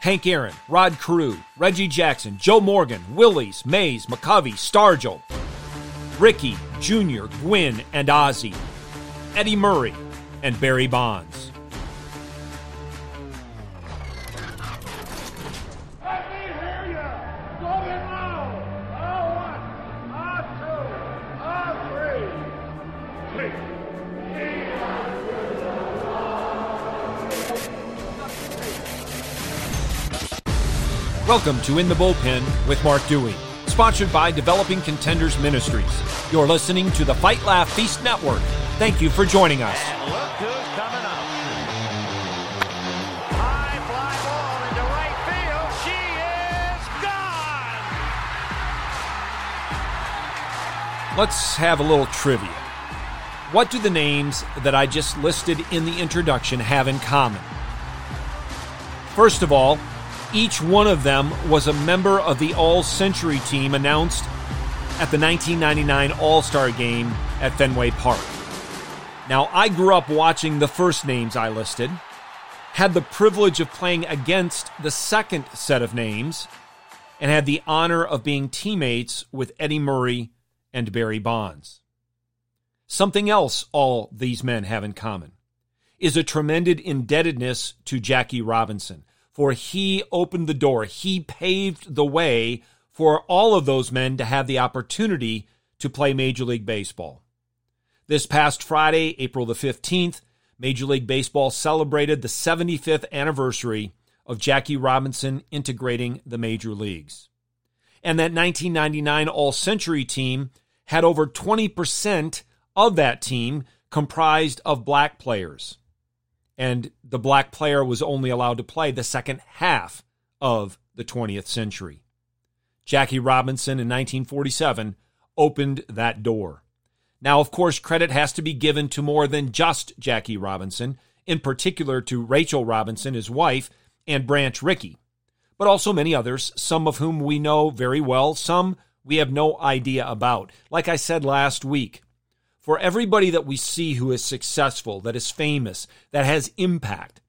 Hank Aaron, Rod Carew, Reggie Jackson, Joe Morgan, Willies, Mays, McCovey, Stargell, Ripken, Jr., Gwynn, and Ozzie, Eddie Murray, and Barry Bonds. Welcome to In the Bullpen with Mark Dewey, sponsored by Developing Contenders Ministries. You're listening to the Fight Laugh Feast Network. Thank you for joining us. And look who's coming up. High fly ball into right field. She is gone. Let's have a little trivia. What do the names that I just listed in the introduction have in common? First of all, each one of them was a member of the All Century team announced at the 1999 All Star game at Fenway Park. Now, I grew up watching the first names I listed, had the privilege of playing against the second set of names, and had the honor of being teammates with Eddie Murray and Barry Bonds. Something else all these men have in common is a tremendous indebtedness to Jackie Robinson for he opened the door. He paved the way for all of those men to have the opportunity to play Major League Baseball. This past Friday, April the 15th, Major League Baseball celebrated the 75th anniversary of Jackie Robinson integrating the major leagues. And that 1999 All Century team had over 20% of that team comprised of black players and the black player was only allowed to play the second half of the 20th century. Jackie Robinson in 1947 opened that door. Now, of course, credit has to be given to more than just Jackie Robinson, in particular to Rachel Robinson, his wife, and Branch Rickey, but also many others, some of whom we know very well, some we have no idea about. Like I said last week, for everybody that we see who is successful, that is famous, that has impact,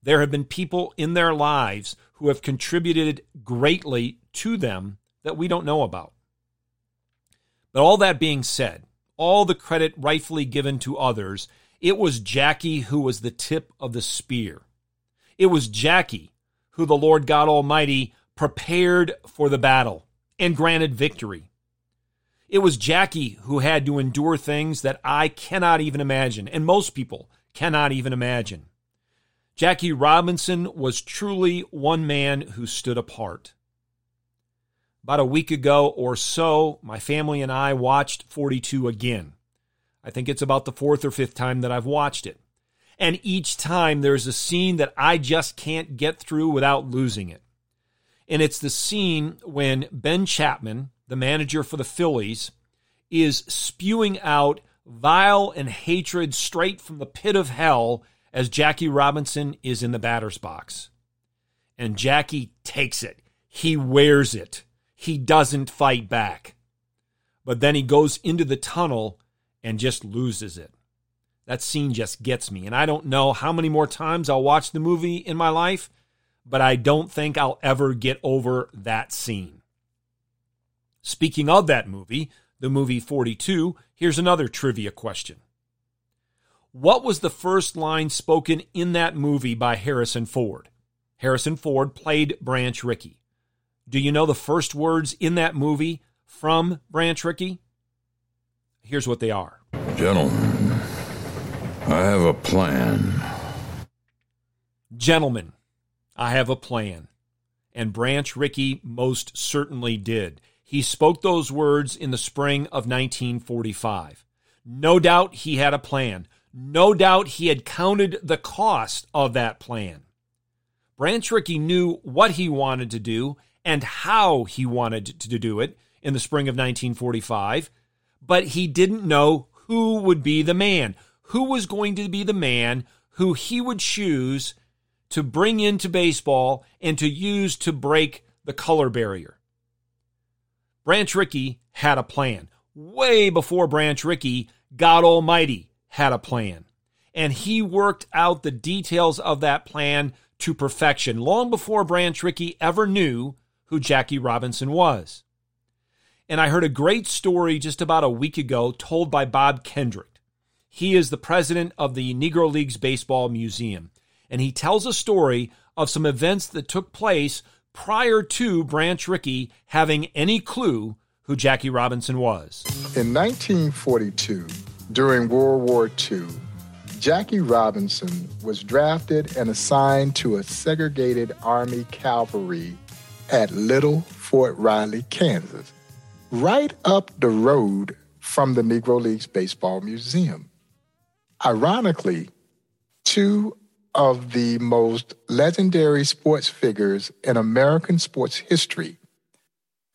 there have been people in their lives who have contributed greatly to them that we don't know about. But all that being said, all the credit rightfully given to others, it was Jackie who was the tip of the spear. It was Jackie who the Lord God Almighty prepared for the battle and granted victory. It was Jackie who had to endure things that I cannot even imagine, and most people cannot even imagine. Jackie Robinson was truly one man who stood apart. About a week ago or so, my family and I watched 42 again. I think it's about the fourth or fifth time that I've watched it. And each time there's a scene that I just can't get through without losing it. And it's the scene when Ben Chapman, the manager for the Phillies, is spewing out vile and hatred straight from the pit of hell as Jackie Robinson is in the batter's box. And Jackie takes it. He wears it. He doesn't fight back. But then he goes into the tunnel and just loses it. That scene just gets me. And I don't know how many more times I'll watch the movie in my life, but I don't think I'll ever get over that scene. Speaking of that movie, the movie 42, here's another trivia question. What was the first line spoken in that movie by Harrison Ford? Harrison Ford played Branch Rickey. Do you know the first words in that movie from Branch Rickey? Here's what they are Gentlemen, I have a plan. Gentlemen, I have a plan. And Branch Rickey most certainly did. He spoke those words in the spring of 1945. No doubt he had a plan. No doubt he had counted the cost of that plan. Branch Rickey knew what he wanted to do and how he wanted to do it in the spring of 1945, but he didn't know who would be the man, who was going to be the man who he would choose to bring into baseball and to use to break the color barrier. Branch Rickey had a plan. Way before Branch Rickey, God Almighty had a plan. And he worked out the details of that plan to perfection long before Branch Rickey ever knew who Jackie Robinson was. And I heard a great story just about a week ago told by Bob Kendrick. He is the president of the Negro Leagues Baseball Museum, and he tells a story of some events that took place prior to Branch Rickey having any clue who Jackie Robinson was. In 1942, during World War II, Jackie Robinson was drafted and assigned to a segregated Army cavalry at Little Fort Riley, Kansas, right up the road from the Negro Leagues Baseball Museum. Ironically, two of the most legendary sports figures in American sports history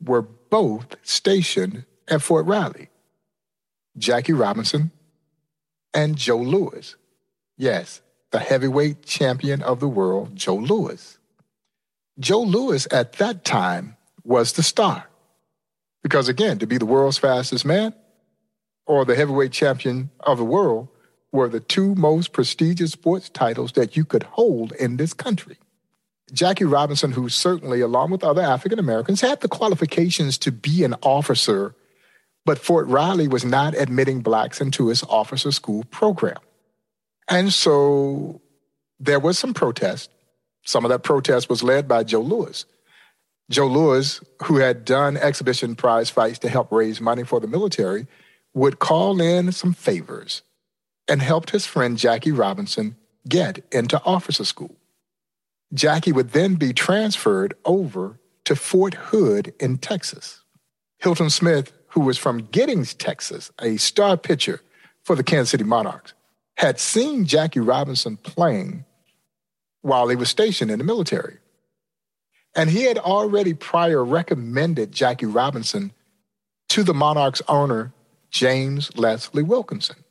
were both stationed at Fort Riley Jackie Robinson and Joe Louis. Yes, the heavyweight champion of the world, Joe Louis. Joe Louis at that time was the star. Because again, to be the world's fastest man or the heavyweight champion of the world were the two most prestigious sports titles that you could hold in this country. Jackie Robinson, who certainly, along with other African Americans, had the qualifications to be an officer, but Fort Riley was not admitting blacks into its officer school program. And so there was some protest. Some of that protest was led by Joe Louis. Joe Louis, who had done exhibition prize fights to help raise money for the military, would call in some favors and helped his friend Jackie Robinson get into officer school. Jackie would then be transferred over to Fort Hood in Texas. Hilton Smith, who was from Giddings, Texas, a star pitcher for the Kansas City Monarchs, had seen Jackie Robinson playing while he was stationed in the military. And he had already prior recommended Jackie Robinson to the Monarchs owner, James Leslie Wilkinson.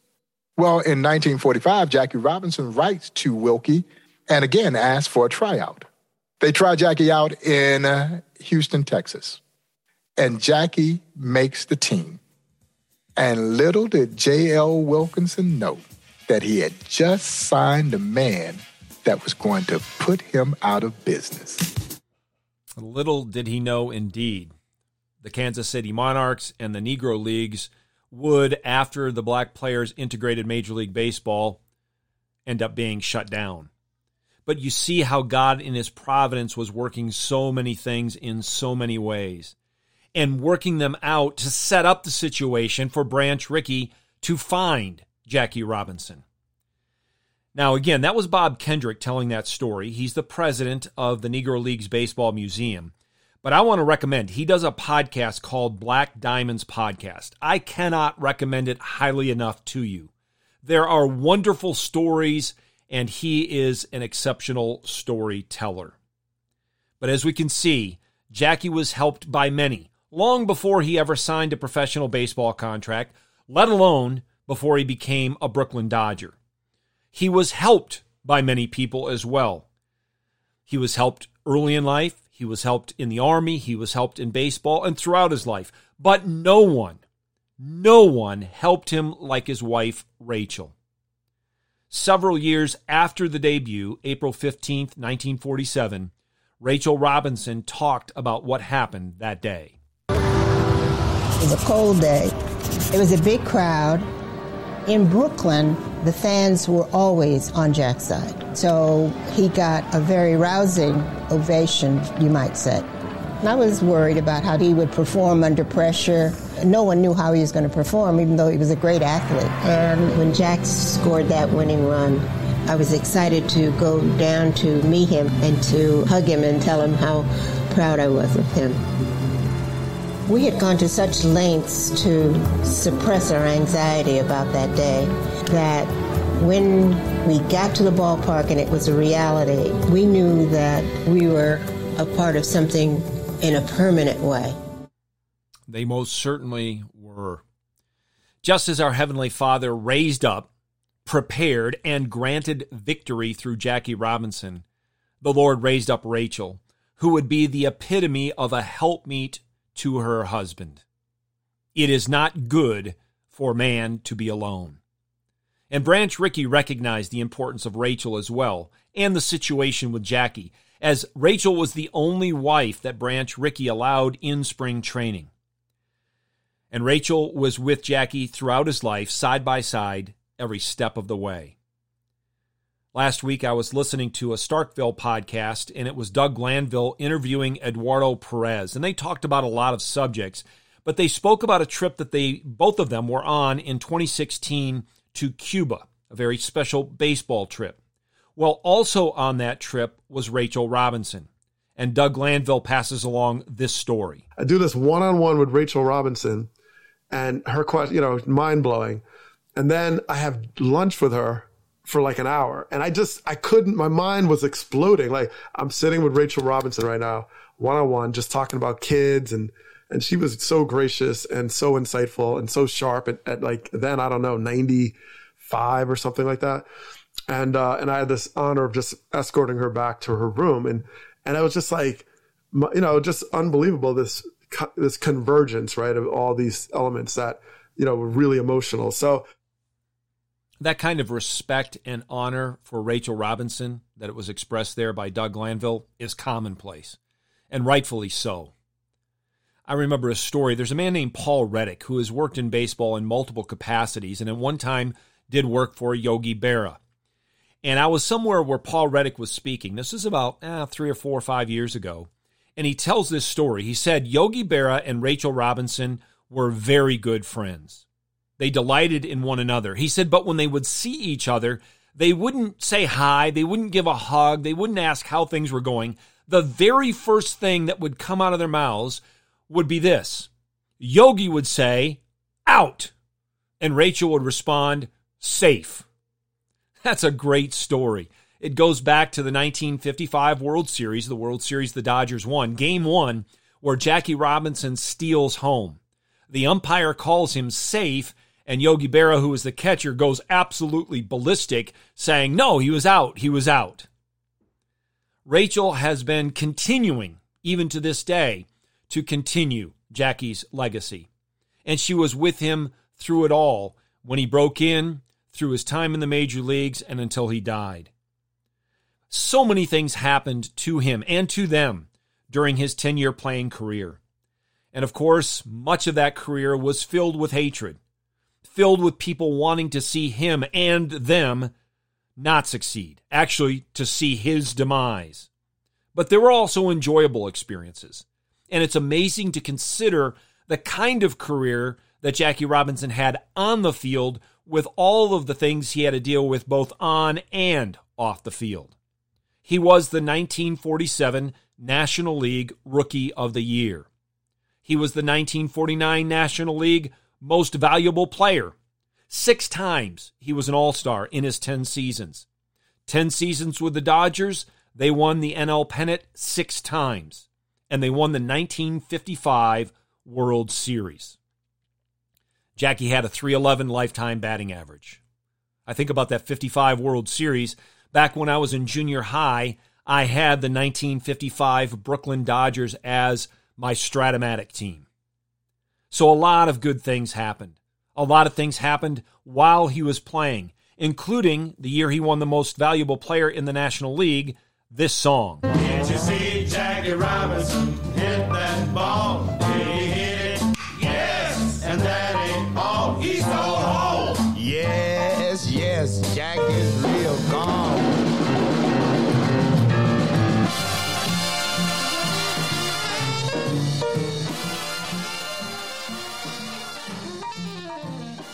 Well, in 1945, Jackie Robinson writes to Wilkie and again asks for a tryout. They try Jackie out in uh, Houston, Texas. And Jackie makes the team. And little did J.L. Wilkinson know that he had just signed a man that was going to put him out of business. Little did he know, indeed. The Kansas City Monarchs and the Negro Leagues would, after the black players integrated Major League Baseball, end up being shut down. But you see how God, in His providence, was working so many things in so many ways and working them out to set up the situation for Branch Rickey to find Jackie Robinson. Now, again, that was Bob Kendrick telling that story. He's the president of the Negro Leagues Baseball Museum. But I want to recommend, he does a podcast called Black Diamonds Podcast. I cannot recommend it highly enough to you. There are wonderful stories, and he is an exceptional storyteller. But as we can see, Jackie was helped by many long before he ever signed a professional baseball contract, let alone before he became a Brooklyn Dodger. He was helped by many people as well. He was helped early in life. He was helped in the army. He was helped in baseball and throughout his life. But no one, no one helped him like his wife, Rachel. Several years after the debut, April 15th, 1947, Rachel Robinson talked about what happened that day. It was a cold day. It was a big crowd. In Brooklyn, the fans were always on Jack's side. So he got a very rousing ovation, you might say. I was worried about how he would perform under pressure. No one knew how he was going to perform, even though he was a great athlete. And when Jack scored that winning run, I was excited to go down to meet him and to hug him and tell him how proud I was of him. We had gone to such lengths to suppress our anxiety about that day that when we got to the ballpark and it was a reality, we knew that we were a part of something in a permanent way. They most certainly were. Just as our Heavenly Father raised up, prepared, and granted victory through Jackie Robinson, the Lord raised up Rachel, who would be the epitome of a helpmeet to her husband. It is not good for man to be alone. And Branch Rickey recognized the importance of Rachel as well, and the situation with Jackie, as Rachel was the only wife that Branch Rickey allowed in spring training. And Rachel was with Jackie throughout his life, side by side, every step of the way. Last week, I was listening to a Starkville podcast, and it was Doug Glanville interviewing Eduardo Perez. And they talked about a lot of subjects, but they spoke about a trip that they both of them were on in 2016 to Cuba, a very special baseball trip. Well, also on that trip was Rachel Robinson. And Doug Glanville passes along this story. I do this one on one with Rachel Robinson, and her question, you know, mind blowing. And then I have lunch with her for like an hour. And I just, I couldn't, my mind was exploding. Like I'm sitting with Rachel Robinson right now, one on one, just talking about kids and, and she was so gracious and so insightful and so sharp at, at like then, I don't know, 95 or something like that. And, uh, and I had this honor of just escorting her back to her room. And, and I was just like, you know, just unbelievable. This, this convergence, right, of all these elements that, you know, were really emotional. So that kind of respect and honor for Rachel Robinson that it was expressed there by Doug Glanville is commonplace, and rightfully so. I remember a story. There's a man named Paul Reddick who has worked in baseball in multiple capacities and at one time did work for Yogi Berra. And I was somewhere where Paul Reddick was speaking. This is about eh, three or four or five years ago. And he tells this story. He said Yogi Berra and Rachel Robinson were very good friends. They delighted in one another. He said, but when they would see each other, they wouldn't say hi, they wouldn't give a hug, they wouldn't ask how things were going. The very first thing that would come out of their mouths would be this Yogi would say, out. And Rachel would respond, safe. That's a great story. It goes back to the 1955 World Series, the World Series the Dodgers won, game one, where Jackie Robinson steals home. The umpire calls him safe, and Yogi Berra, who was the catcher, goes absolutely ballistic, saying, No, he was out. He was out. Rachel has been continuing, even to this day, to continue Jackie's legacy. And she was with him through it all when he broke in, through his time in the major leagues, and until he died. So many things happened to him and to them during his 10 year playing career. And of course, much of that career was filled with hatred filled with people wanting to see him and them not succeed, actually, to see his demise. But there were also enjoyable experiences. And it's amazing to consider the kind of career that Jackie Robinson had on the field with all of the things he had to deal with both on and off the field. He was the 1947 National League Rookie of the Year. He was the 1949 National League most valuable player. Six times he was an all star in his 10 seasons. 10 seasons with the Dodgers, they won the NL pennant six times, and they won the 1955 World Series. Jackie had a 311 lifetime batting average. I think about that 55 World Series. Back when I was in junior high, I had the 1955 Brooklyn Dodgers as my Strat-O-Matic team. So a lot of good things happened. A lot of things happened while he was playing, including the year he won the most valuable player in the National League, this song. Can't you see Jackie Robinson hit that ball?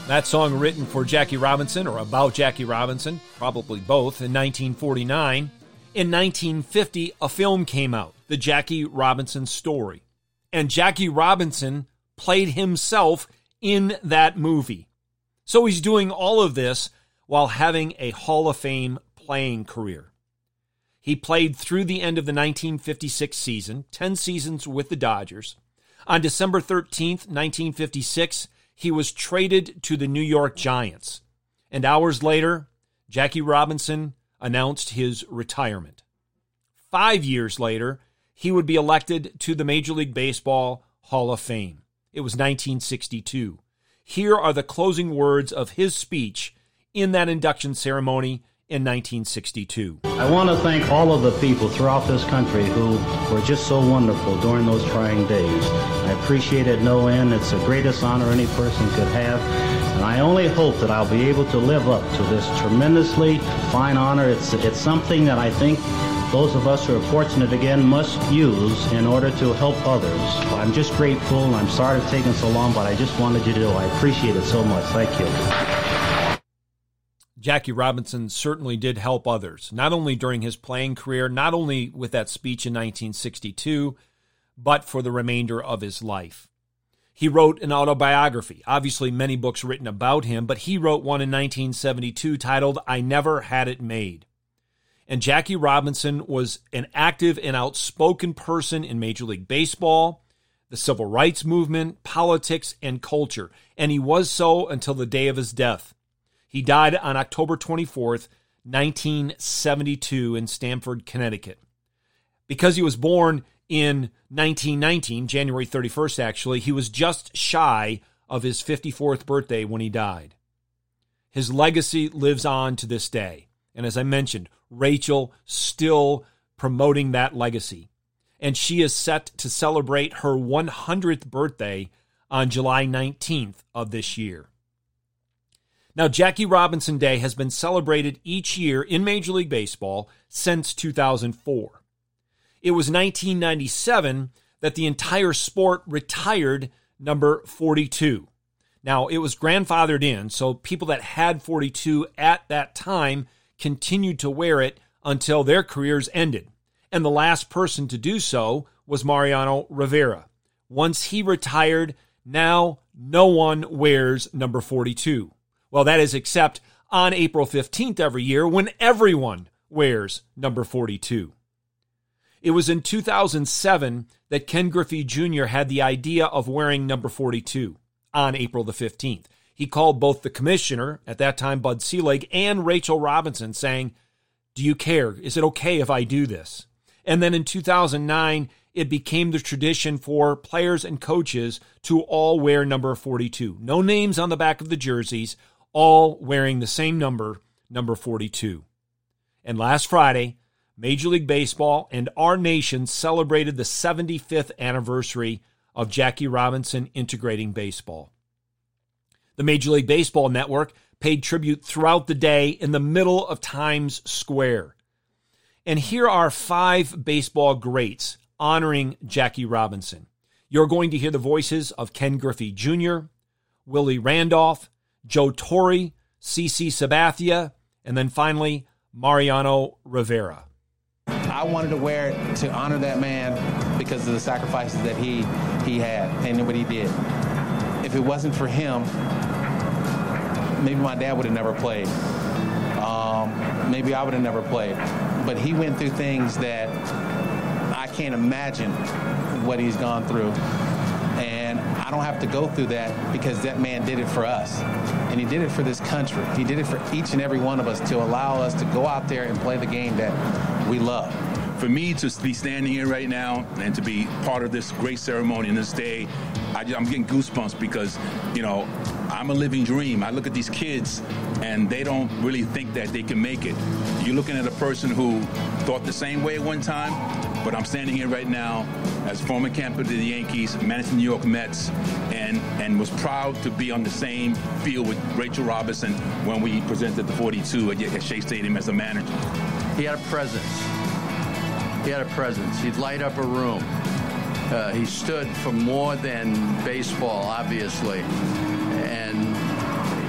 That song written for Jackie Robinson or about Jackie Robinson, probably both, in 1949. In 1950, a film came out, The Jackie Robinson Story. And Jackie Robinson played himself in that movie. So he's doing all of this while having a Hall of Fame playing career. He played through the end of the 1956 season, 10 seasons with the Dodgers. On December 13th, 1956, he was traded to the New York Giants. And hours later, Jackie Robinson announced his retirement. Five years later, he would be elected to the Major League Baseball Hall of Fame. It was 1962. Here are the closing words of his speech in that induction ceremony in 1962. I want to thank all of the people throughout this country who were just so wonderful during those trying days. I appreciate it no end. It's the greatest honor any person could have. And I only hope that I'll be able to live up to this tremendously fine honor. It's, it's something that I think those of us who are fortunate again must use in order to help others. I'm just grateful. I'm sorry it's taken so long, but I just wanted you to know I appreciate it so much. Thank you. Jackie Robinson certainly did help others, not only during his playing career, not only with that speech in 1962, but for the remainder of his life. He wrote an autobiography, obviously, many books written about him, but he wrote one in 1972 titled I Never Had It Made. And Jackie Robinson was an active and outspoken person in Major League Baseball, the civil rights movement, politics, and culture. And he was so until the day of his death. He died on October 24th, 1972, in Stamford, Connecticut. Because he was born in 1919, January 31st, actually, he was just shy of his 54th birthday when he died. His legacy lives on to this day. And as I mentioned, Rachel still promoting that legacy. And she is set to celebrate her 100th birthday on July 19th of this year. Now, Jackie Robinson Day has been celebrated each year in Major League Baseball since 2004. It was 1997 that the entire sport retired number 42. Now, it was grandfathered in, so people that had 42 at that time continued to wear it until their careers ended. And the last person to do so was Mariano Rivera. Once he retired, now no one wears number 42. Well, that is except on April 15th every year when everyone wears number 42. It was in 2007 that Ken Griffey Jr. had the idea of wearing number 42 on April the 15th. He called both the commissioner, at that time Bud Selig, and Rachel Robinson saying, Do you care? Is it okay if I do this? And then in 2009, it became the tradition for players and coaches to all wear number 42. No names on the back of the jerseys, all wearing the same number, number 42. And last Friday, Major League Baseball and our nation celebrated the 75th anniversary of Jackie Robinson integrating baseball. The Major League Baseball Network paid tribute throughout the day in the middle of Times Square. And here are five baseball greats honoring Jackie Robinson. You're going to hear the voices of Ken Griffey Jr., Willie Randolph, Joe Torre, CC Sabathia, and then finally Mariano Rivera. I wanted to wear it to honor that man because of the sacrifices that he he had and what he did. If it wasn't for him, maybe my dad would have never played. Um, maybe I would have never played. But he went through things that I can't imagine what he's gone through. I don't have to go through that because that man did it for us. And he did it for this country. He did it for each and every one of us to allow us to go out there and play the game that we love. For me to be standing here right now and to be part of this great ceremony and this day, I, am getting goosebumps because, you know, I'm a living dream. I look at these kids and they don't really think that they can make it. You're looking at a person who thought the same way at one time, but I'm standing here right now as former camper to the Yankees, managed the New York Mets, and, and was proud to be on the same field with Rachel Robinson when we presented the 42 at, at Shea Stadium as a manager. He had a presence. He had a presence. He'd light up a room. Uh, he stood for more than baseball, obviously. And,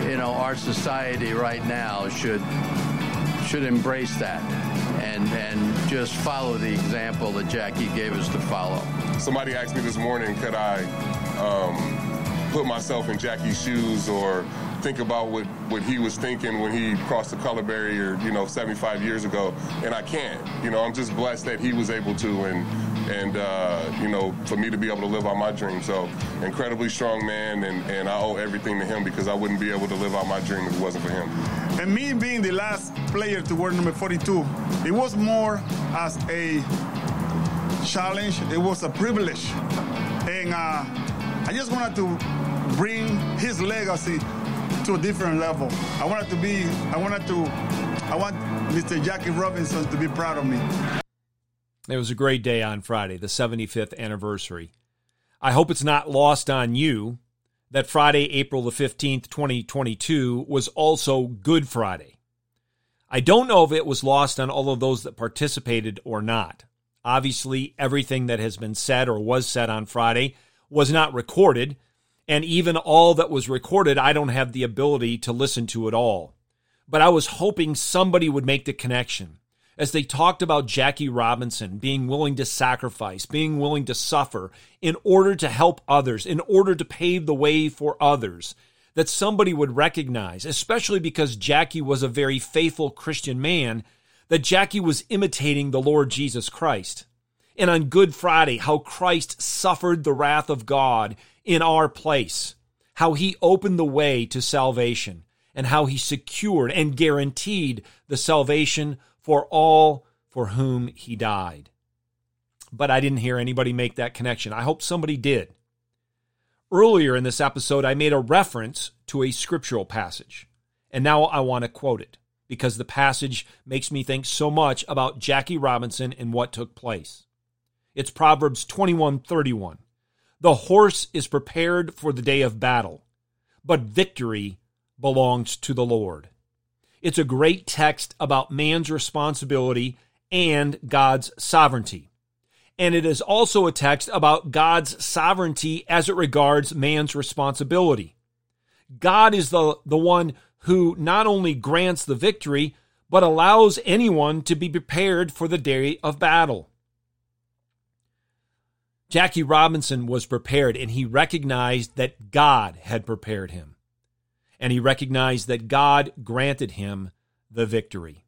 you know, our society right now should should embrace that and, and just follow the example that Jackie gave us to follow. Somebody asked me this morning, could I um, put myself in Jackie's shoes or think about what, what he was thinking when he crossed the color barrier, you know, 75 years ago, and I can't. You know, I'm just blessed that he was able to, and and uh, you know, for me to be able to live out my dream. So, incredibly strong man, and, and I owe everything to him because I wouldn't be able to live out my dream if it wasn't for him. And me being the last player to wear number 42, it was more as a challenge. It was a privilege, and uh, I just wanted to bring his legacy to a different level. I wanted to be, I wanted to, I want Mr. Jackie Robinson to be proud of me. It was a great day on Friday, the 75th anniversary. I hope it's not lost on you that Friday, April the 15th, 2022 was also Good Friday. I don't know if it was lost on all of those that participated or not. Obviously, everything that has been said or was said on Friday was not recorded, and even all that was recorded, I don't have the ability to listen to it all. But I was hoping somebody would make the connection as they talked about Jackie Robinson being willing to sacrifice, being willing to suffer in order to help others, in order to pave the way for others, that somebody would recognize, especially because Jackie was a very faithful Christian man, that Jackie was imitating the Lord Jesus Christ. And on Good Friday, how Christ suffered the wrath of God in our place, how he opened the way to salvation, and how he secured and guaranteed the salvation for all for whom he died. But I didn't hear anybody make that connection. I hope somebody did. Earlier in this episode, I made a reference to a scriptural passage, and now I want to quote it because the passage makes me think so much about Jackie Robinson and what took place. It's Proverbs 21:31. The horse is prepared for the day of battle, but victory belongs to the Lord. It's a great text about man's responsibility and God's sovereignty and it is also a text about God's sovereignty as it regards man's responsibility. God is the, the one who not only grants the victory, but allows anyone to be prepared for the day of battle. Jackie Robinson was prepared and he recognized that God had prepared him. And he recognized that God granted him the victory.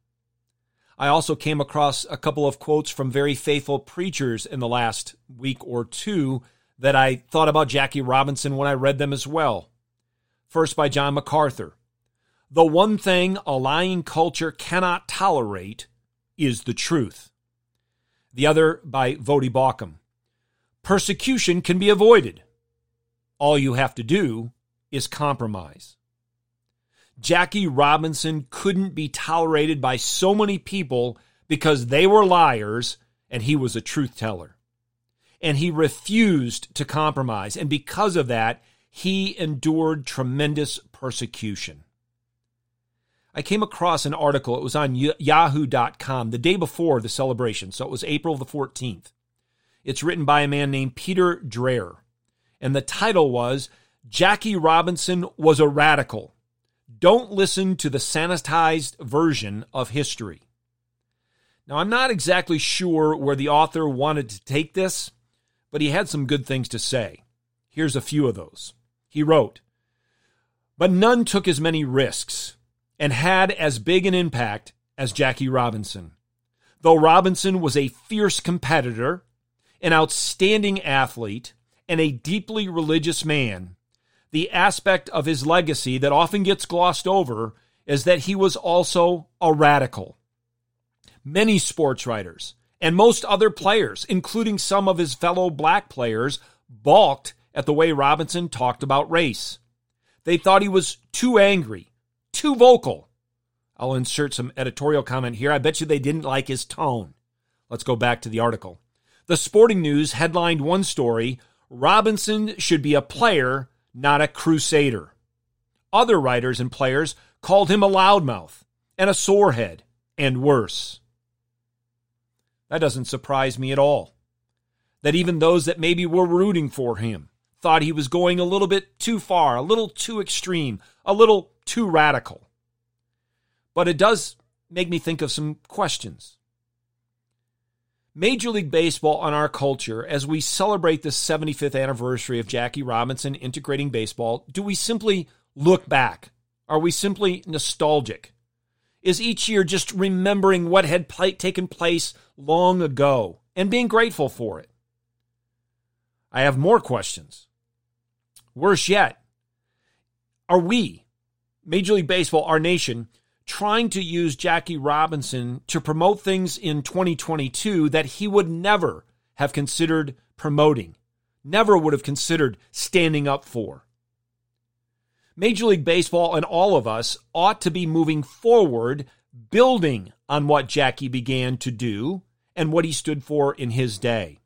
I also came across a couple of quotes from very faithful preachers in the last week or two that I thought about Jackie Robinson when I read them as well. First by John MacArthur. The one thing a lying culture cannot tolerate is the truth. The other by Baucham. Persecution can be avoided. All you have to do is compromise. Jackie Robinson couldn't be tolerated by so many people because they were liars and he was a truth teller. And he refused to compromise. And because of that, he endured tremendous persecution. I came across an article, it was on yahoo.com the day before the celebration, so it was April the 14th. It's written by a man named Peter Dreier. And the title was Jackie Robinson was a radical don't listen to the sanitized version of history. Now, I'm not exactly sure where the author wanted to take this, but he had some good things to say. Here's a few of those. He wrote, But none took as many risks and had as big an impact as Jackie Robinson. Though Robinson was a fierce competitor, an outstanding athlete, and a deeply religious man, the aspect of his legacy that often gets glossed over is that he was also a radical. Many sports writers and most other players, including some of his fellow black players, balked at the way Robinson talked about race. They thought he was too angry, too vocal. I'll insert some editorial comment here. I bet you they didn't like his tone. Let's go back to the article. The Sporting News headlined one story Robinson should be a player, not a crusader. Other writers and players called him a loudmouth and a sorehead, and worse. That doesn't surprise me at all. That even those that maybe were rooting for him thought he was going a little bit too far, a little too extreme, a little too radical. But it does make me think of some questions. Major League Baseball on our culture, as we celebrate the 75th anniversary of Jackie Robinson integrating baseball, do we simply look back? Are we simply nostalgic? Is each year just remembering what had pl- taken place long ago and being grateful for it? I have more questions. Worse yet, are we, Major League Baseball, our nation, trying to use Jackie Robinson to promote things in 2022 that he would never have considered promoting, never would have considered standing up for. Major League Baseball and all of us ought to be moving forward, building on what Jackie began to do and what he stood for in his day.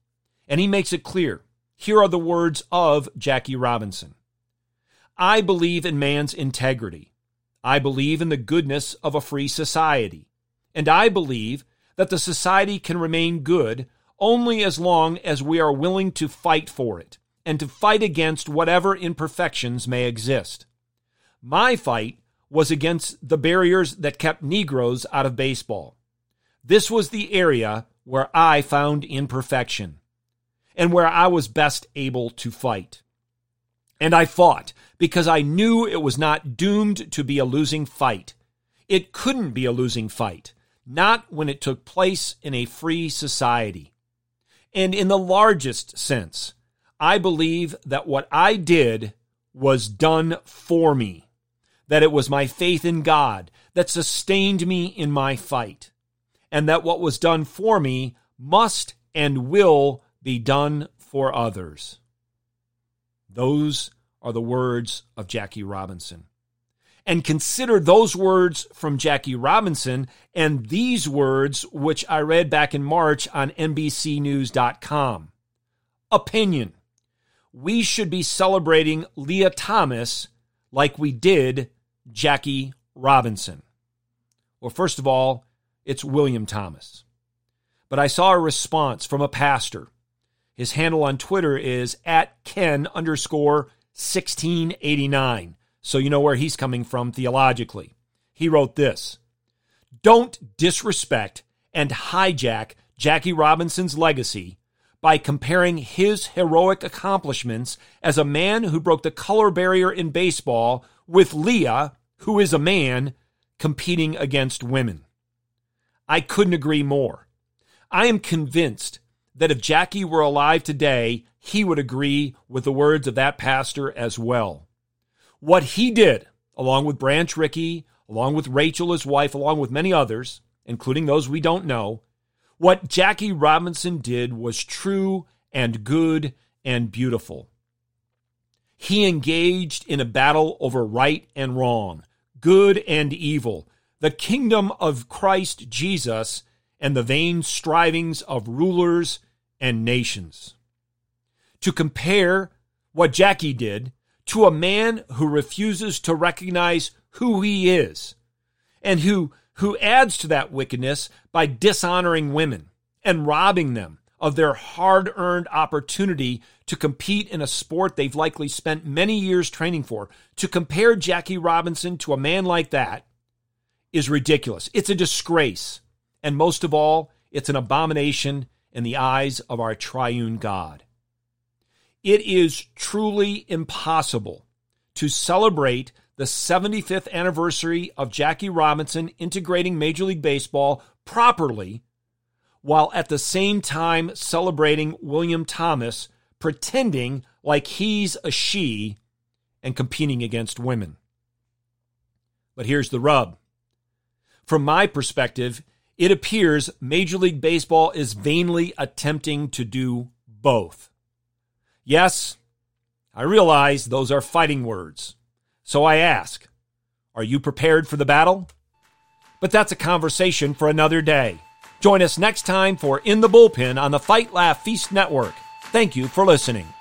And he makes it clear. Here are the words of Jackie Robinson I believe in man's integrity. I believe in the goodness of a free society. And I believe that the society can remain good only as long as we are willing to fight for it and to fight against whatever imperfections may exist. My fight was against the barriers that kept Negroes out of baseball. This was the area where I found imperfection and where I was best able to fight. And I fought because I knew it was not doomed to be a losing fight. It couldn't be a losing fight, not when it took place in a free society. And in the largest sense, I believe that what I did was done for me, that it was my faith in God that sustained me in my fight, and that what was done for me must and will be done for others. Those are the words of Jackie Robinson. And consider those words from Jackie Robinson and these words, which I read back in March on NBCNews.com. Opinion. We should be celebrating Lia Thomas like we did Jackie Robinson. Well, first of all, it's William Thomas. But I saw a response from a pastor. His handle on Twitter is at Ken underscore 1689. So you know where he's coming from theologically. He wrote this Don't disrespect and hijack Jackie Robinson's legacy by comparing his heroic accomplishments as a man who broke the color barrier in baseball with Lia, who is a man, competing against women. I couldn't agree more. I am convinced that if Jackie were alive today, he would agree with the words of that pastor as well. What he did, along with Branch Rickey, along with Rachel, his wife, along with many others, including those we don't know, what Jackie Robinson did was true and good and beautiful. He engaged in a battle over right and wrong, good and evil, the kingdom of Christ Jesus, and the vain strivings of rulers and nations. To compare what Jackie did to a man who refuses to recognize who he is and who, who adds to that wickedness by dishonoring women and robbing them of their hard earned opportunity to compete in a sport they've likely spent many years training for. To compare Jackie Robinson to a man like that is ridiculous. It's a disgrace. And most of all, it's an abomination in the eyes of our triune God. It is truly impossible to celebrate the 75th anniversary of Jackie Robinson integrating Major League Baseball properly while at the same time celebrating William Thomas, pretending like he's a she and competing against women. But here's the rub. From my perspective, it appears Major League Baseball is vainly attempting to do both. Yes, I realize those are fighting words. So I ask, are you prepared for the battle? But that's a conversation for another day. Join us next time for In the Bullpen on the Fight Laugh Feast Network. Thank you for listening.